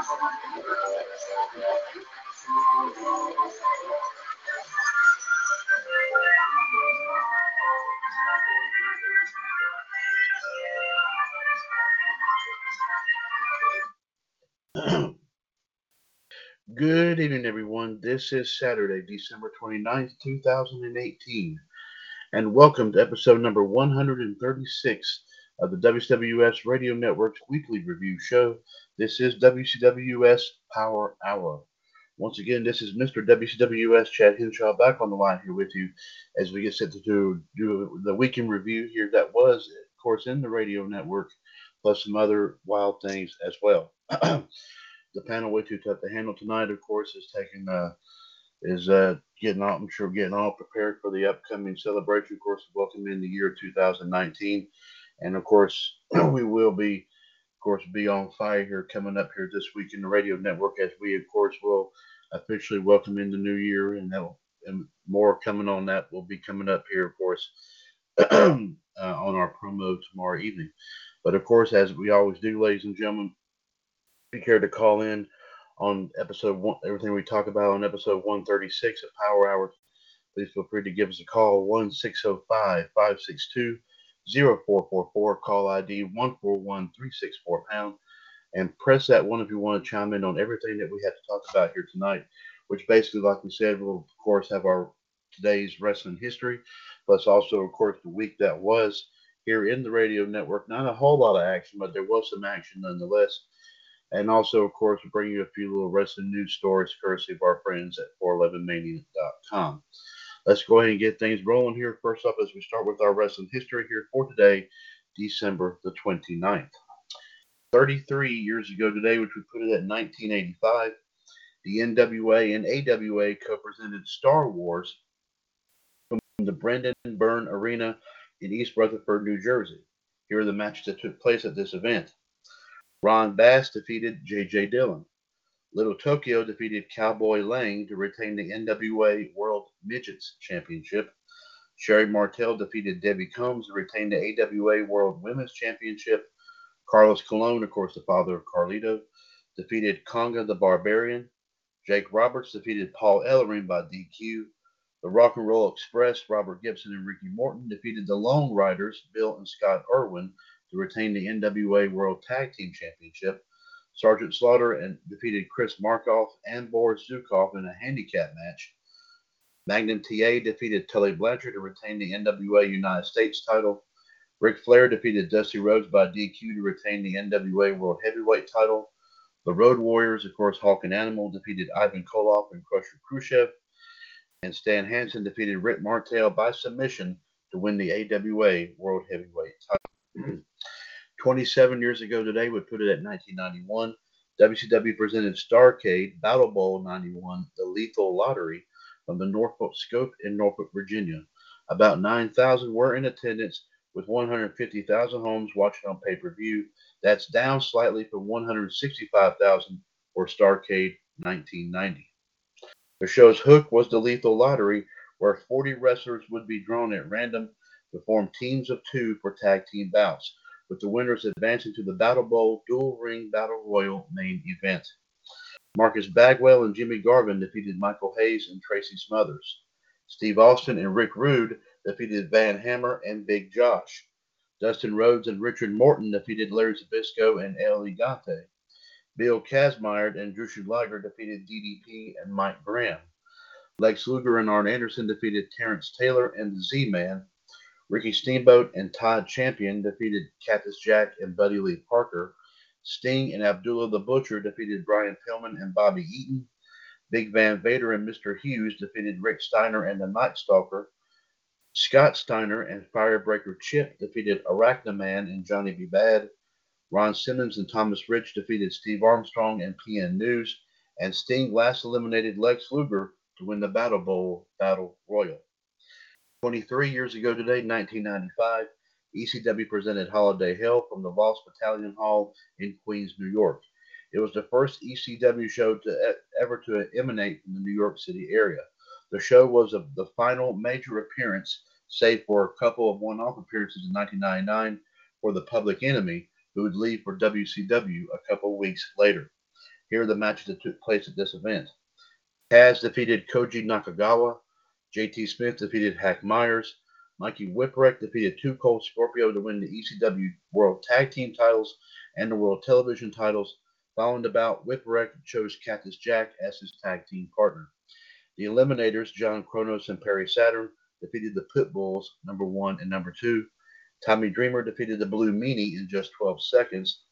Good evening, everyone. This is Saturday, December 29th, 2018, and welcome to episode number 136 of the WCWUS Radio Network's weekly review show. This is WCWUS Power Hour. Once again, this is Mr. WCWUS Chad Henshaw back on the line here with you as we get set to do, do the weekend review here that was, of course, in the radio network, plus some other wild things as well. the panel way too tough to handle tonight, of course, is taking uh, is uh, getting all I'm sure getting all prepared for the upcoming celebration, of course, welcoming the year 2019, and of course we will be, of course, be on fire here coming up here this week in the radio network as we, of course, will officially welcome in the new year, and that and more coming on that will be coming up here, of course, uh, on our promo tomorrow evening. But of course, as we always do, ladies and gentlemen, you care to call in on episode one, everything we talk about on episode 136 of Power Hour, please feel free to give us a call 1 562 0444, call ID 141364 pound, and press that one if you want to chime in on everything that we have to talk about here tonight, which basically, like we said, we'll of course have our today's wrestling history, plus also, of course, the week that was here in the radio network. Not a whole lot of action, but there was some action nonetheless. And also, of course, we bring you a few little wrestling news stories courtesy of our friends at 411mania.com. Let's go ahead and get things rolling here. First up, as we start with our wrestling history here for today, December the 29th. 33 years ago today, which we put it at 1985, the NWA and AWA co presented Star Wars from the Brendan Byrne Arena in East Rutherford, New Jersey. Here are the matches that took place at this event. Ron Bass defeated J.J. Dillon. Little Tokyo defeated Cowboy Lang to retain the NWA World Midgets Championship. Sherri Martel defeated Debbie Combs to retain the AWA World Women's Championship. Carlos Colon, of course, the father of Carlito, defeated Konga the Barbarian. Jake Roberts defeated Paul Ellering by DQ. The Rock and Roll Express, Robert Gibson and Ricky Morton defeated the Lone Riders, Bill and Scott Irwin, to retain the NWA World Tag Team Championship. Sergeant Slaughter and defeated Chris Markoff and Boris Zhukov in a handicap match. Magnum TA defeated Tully Blanchard to retain the NWA United States title. Ric Flair defeated Dusty Rhodes by DQ to retain the NWA World Heavyweight title. The Road Warriors, of course, Hawk and Animal defeated Ivan Koloff and Crusher Khrushchev. And Stan Hansen defeated Rick Martel by submission to win the AWA World Heavyweight title. 27 years ago today would put it at 1991. WCW presented Starcade Battle Bowl 91, the Lethal Lottery, from the Norfolk Scope in Norfolk, Virginia. About 9,000 were in attendance, with 150,000 homes watching on pay per view. That's down slightly from 165,000 for Starcade 1990. The show's hook was the Lethal Lottery, where 40 wrestlers would be drawn at random to form teams of two for tag team bouts with the winners advancing to the Battle Bowl Dual Ring Battle Royal main event. Marcus Bagwell and Jimmy Garvin defeated Michael Hayes and Tracy Smothers. Steve Austin and Rick Rude defeated Van Hammer and Big Josh. Dustin Rhodes and Richard Morton defeated Larry Zbyszko and El Gigante. Bill Kazmaier and Jushin Liger defeated DDP and Mike Graham. Lex Luger and Arn Anderson defeated Terrence Taylor and the Z-Man. Ricky Steamboat and Todd Champion defeated Cactus Jack and Buddy Lee Parker. Sting and Abdullah the Butcher defeated Brian Pillman and Bobby Eaton. Big Van Vader and Mr. Hughes defeated Rick Steiner and the Night Stalker. Scott Steiner and Firebreaker Chip defeated Arachnaman and Johnny B. Bad. Ron Simmons and Thomas Rich defeated Steve Armstrong and PN News. And Sting last eliminated Lex Luger to win the Battle Bowl Battle Royal. 23 years ago today, 1995, ECW presented Holiday Hell from the Lost Battalion Hall in Queens, New York. It was the first ECW show to ever to emanate from the New York City area. The show was a, the final major appearance, save for a couple of one off appearances in 1999 for the Public Enemy, who would leave for WCW a couple weeks later. Here are the matches that took place at this event. Taz defeated Koji Nakagawa. JT Smith defeated Hack Myers. Mikey Whipwreck defeated Two Cold Scorpio to win the ECW World Tag Team titles and the World Television titles. Following the bout, Whipwreck chose Cactus Jack as his tag team partner. The Eliminators, John Kronus and Perry Saturn, defeated the Pitbulls, number one and number two. Tommy Dreamer defeated the Blue Meanie in just 12 seconds.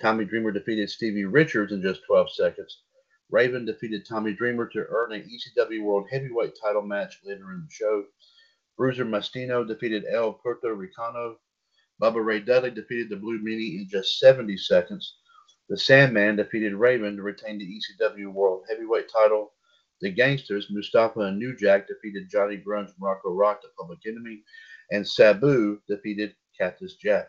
Tommy Dreamer defeated Stevie Richards in just 12 seconds. Raven defeated Tommy Dreamer to earn an ECW World Heavyweight title match later in the show. Bruiser Mastino defeated El Puerto Ricano. Bubba Ray Dudley defeated the Blue Meanie in just 70 seconds. The Sandman defeated Raven to retain the ECW World Heavyweight title. The Gangsters, Mustafa and New Jack, defeated Johnny Grunge, Morocco Rock, the Public Enemy, and Sabu defeated Cactus Jack.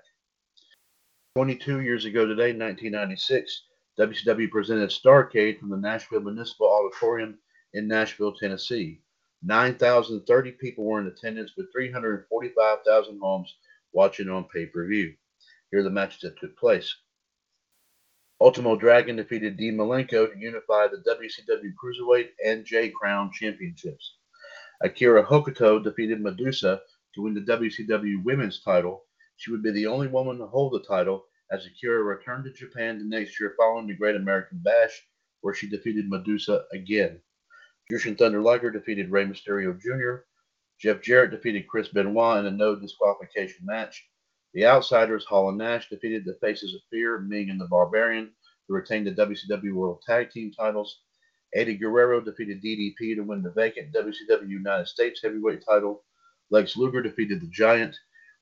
22 years ago today, 1996, WCW presented Starcade from the Nashville Municipal Auditorium in Nashville, Tennessee. 9,030 people were in attendance with 345,000 homes watching on pay per view. Here are the matches that took place. Ultimo Dragon defeated Dean Malenko to unify the WCW Cruiserweight and J Crown Championships. Akira Hokuto defeated Medusa to win the WCW Women's title. She would be the only woman to hold the title as Akira returned to Japan the next year following the Great American Bash, where she defeated Medusa again. Jushin Thunder Liger defeated Rey Mysterio Jr. Jeff Jarrett defeated Chris Benoit in a no disqualification match. The Outsiders, Hall and Nash, defeated the Faces of Fear, Ming and the Barbarian, to retain the WCW World Tag Team titles. Eddie Guerrero defeated DDP to win the vacant WCW United States Heavyweight title. Lex Luger defeated the Giant.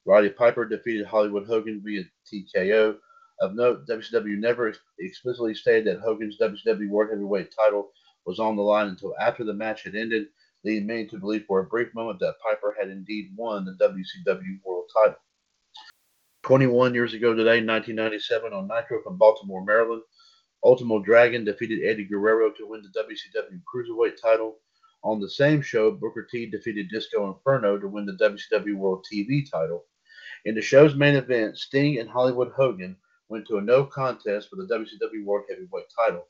Roddy Piper defeated Hollywood Hogan via TKO. Of note, WCW never explicitly stated that Hogan's WCW World Heavyweight title was on the line until after the match had ended, leading many to believe for a brief moment that Piper had indeed won the WCW World title. 21 years ago today, 1997, on Nitro from Baltimore, Maryland, Ultimo Dragon defeated Eddie Guerrero to win the WCW Cruiserweight title. On the same show, Booker T defeated Disco Inferno to win the WCW World TV title. In the show's main event, Sting and Hollywood Hogan went to a no contest for the WCW World Heavyweight title.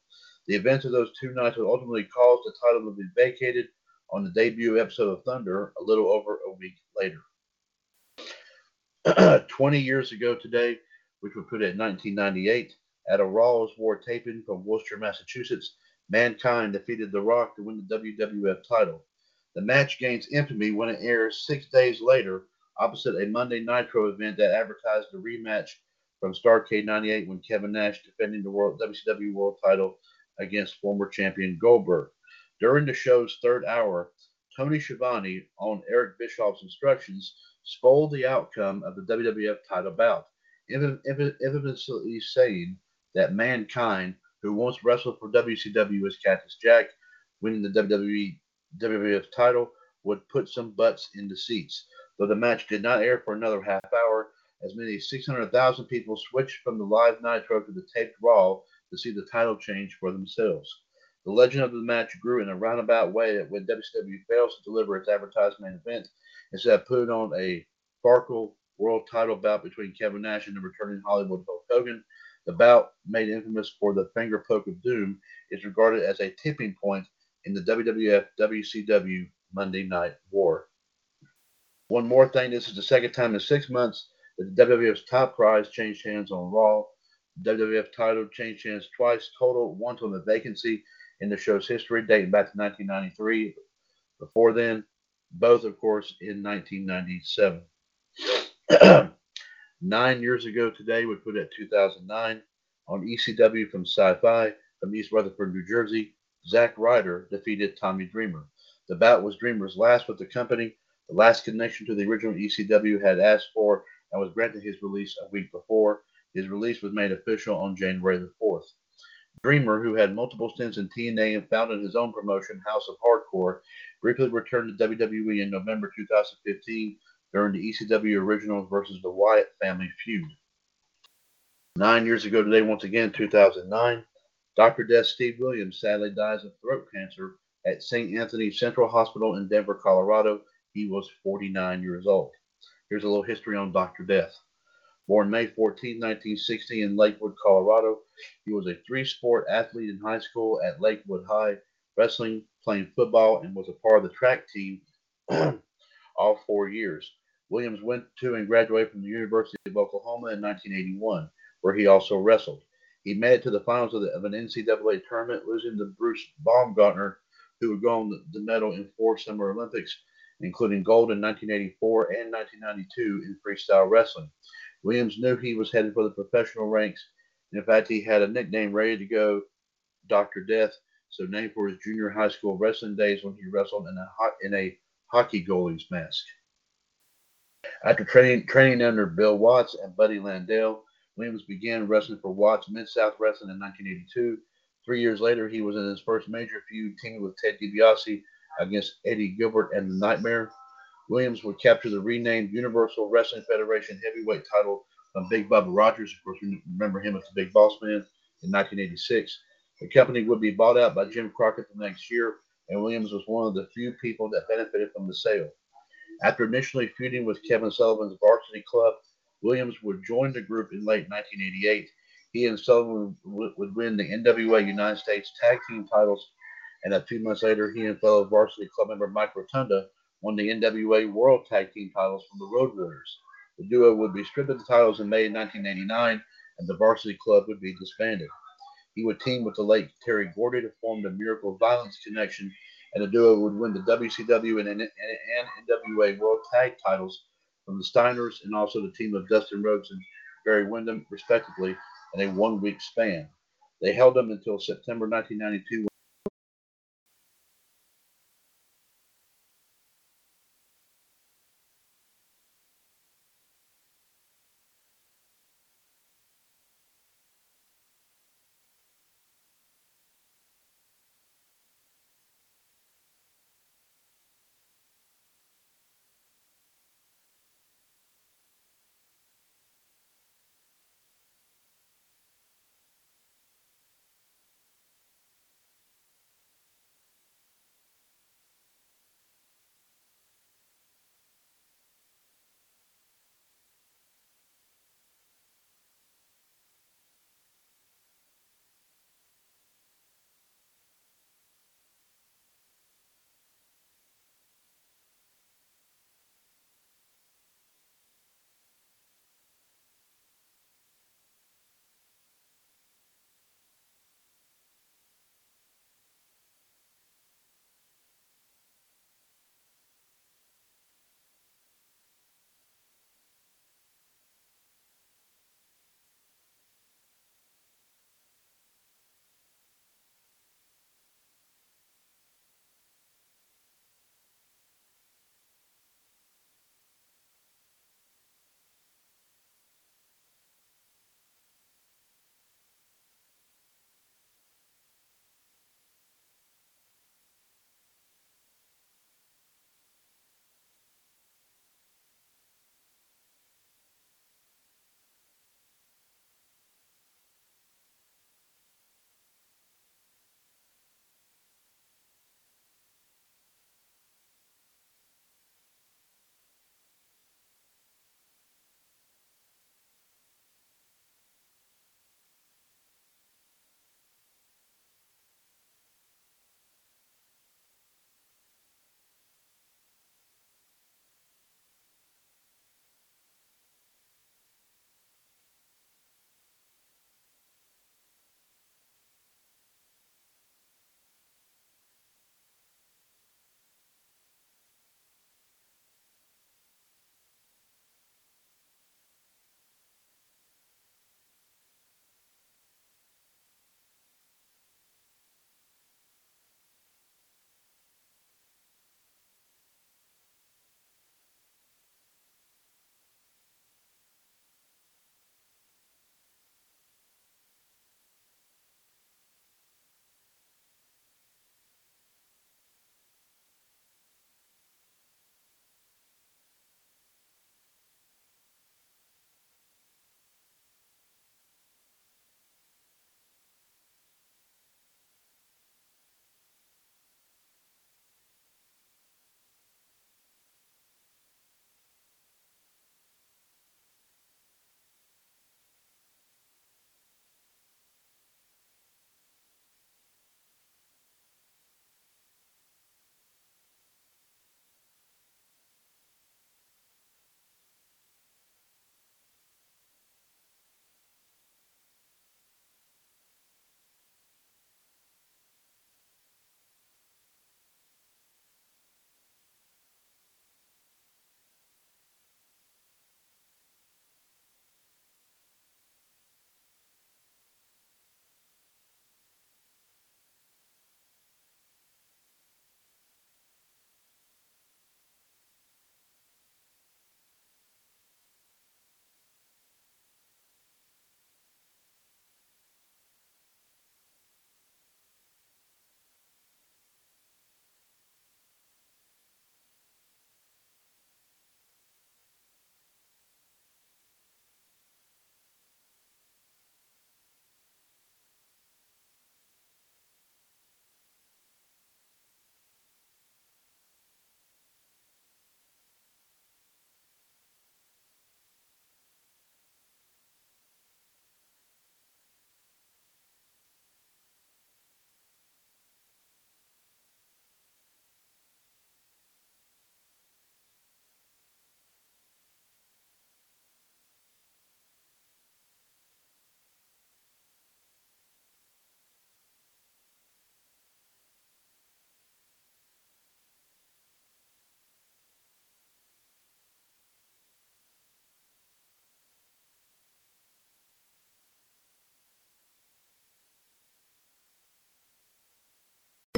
The events of those two nights would ultimately cause the title to be vacated on the debut episode of Thunder a little over a week later. 20 years ago today, which would put it in 1998, at a Raw's War taping from Worcester, Massachusetts, Mankind defeated The Rock to win the WWF title. The match gains infamy when it airs six days later opposite a Monday Nitro event that advertised a rematch from Starcade 98 when Kevin Nash defending the World WCW World title against former champion Goldberg. During the show's third hour, Tony Schiavone, on Eric Bischoff's instructions, spoiled the outcome of the WWF title bout, infamously saying that Mankind, who once wrestled for WCW as Cactus Jack, winning the WWE WWF title, would put some butts in the seats. Though the match did not air for another half hour, as many as 600,000 people switched from the live Nitro to the taped Raw to see the title change for themselves. The legend of the match grew in a roundabout way when WCW fails to deliver its advertised main event instead of putting on a Farkle world title bout between Kevin Nash and the returning Hollywood Hulk Hogan. The bout, made infamous for the finger poke of doom, is regarded as a tipping point in the WWF WCW Monday Night War. One more thing this is the second time in six months that the WWF's top prize changed hands on Raw. WWF title changed hands twice total, once on the vacancy in the show's history dating back to 1993. Before then, both, of course, in 1997. Nine years ago today, we put it 2009 on ECW from Sci-Fi from East Rutherford, New Jersey. Zack Ryder defeated Tommy Dreamer. The bout was Dreamer's last with the company, the last connection to the original ECW had asked for, and was granted his release a week before. His release was made official on January the 4th. Dreamer, who had multiple stints in TNA and founded his own promotion, House of Hardcore, briefly returned to WWE in November 2015 during the ECW Originals versus the Wyatt family feud. Nine years ago today, once again, 2009, Dr. Death Steve Williams sadly dies of throat cancer at St. Anthony Central Hospital in Denver, Colorado. He was 49 years old. Here's a little history on Dr. Death. Born May 14, 1960 in Lakewood, Colorado, he was a three-sport athlete in high school at Lakewood High, wrestling, playing football, and was a part of the track team all four years. Williams went to and graduated from the University of Oklahoma in 1981, where he also wrestled. He made it to the finals of, the, of an NCAA tournament, losing to Bruce Baumgartner, who would go on the, the medal in four Summer Olympics, including gold in 1984 and 1992 in freestyle wrestling. Williams knew he was headed for the professional ranks. In fact, he had a nickname ready to go, Dr. Death, so named for his junior high school wrestling days when he wrestled in a, in a hockey goalie's mask. After training, training under Bill Watts and Buddy Landel, Williams began wrestling for Watts Mid South Wrestling in 1982. Three years later, he was in his first major feud, teaming with Ted DiBiase against Eddie Gilbert and the Nightmare. Williams would capture the renamed Universal Wrestling Federation heavyweight title from Big Bubba Rogers. Of course, we remember him as the Big Boss Man in 1986. The company would be bought out by Jim Crockett the next year, and Williams was one of the few people that benefited from the sale. After initially feuding with Kevin Sullivan's Varsity Club, Williams would join the group in late 1988. He and Sullivan would, would win the NWA United States Tag Team titles, and a few months later, he and fellow Varsity Club member Mike Rotunda won the NWA World Tag Team titles from the Road Warriors. The duo would be stripped of the titles in May 1989, and the Varsity Club would be disbanded. He would team with the late Terry Gordy to form the Miracle Violence Connection, and the duo would win the WCW and, and, NWA World Tag titles from the Steiners and also the team of Dustin Rhodes and Barry Windham, respectively, in a one week span. They held them until September 1992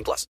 18 plus.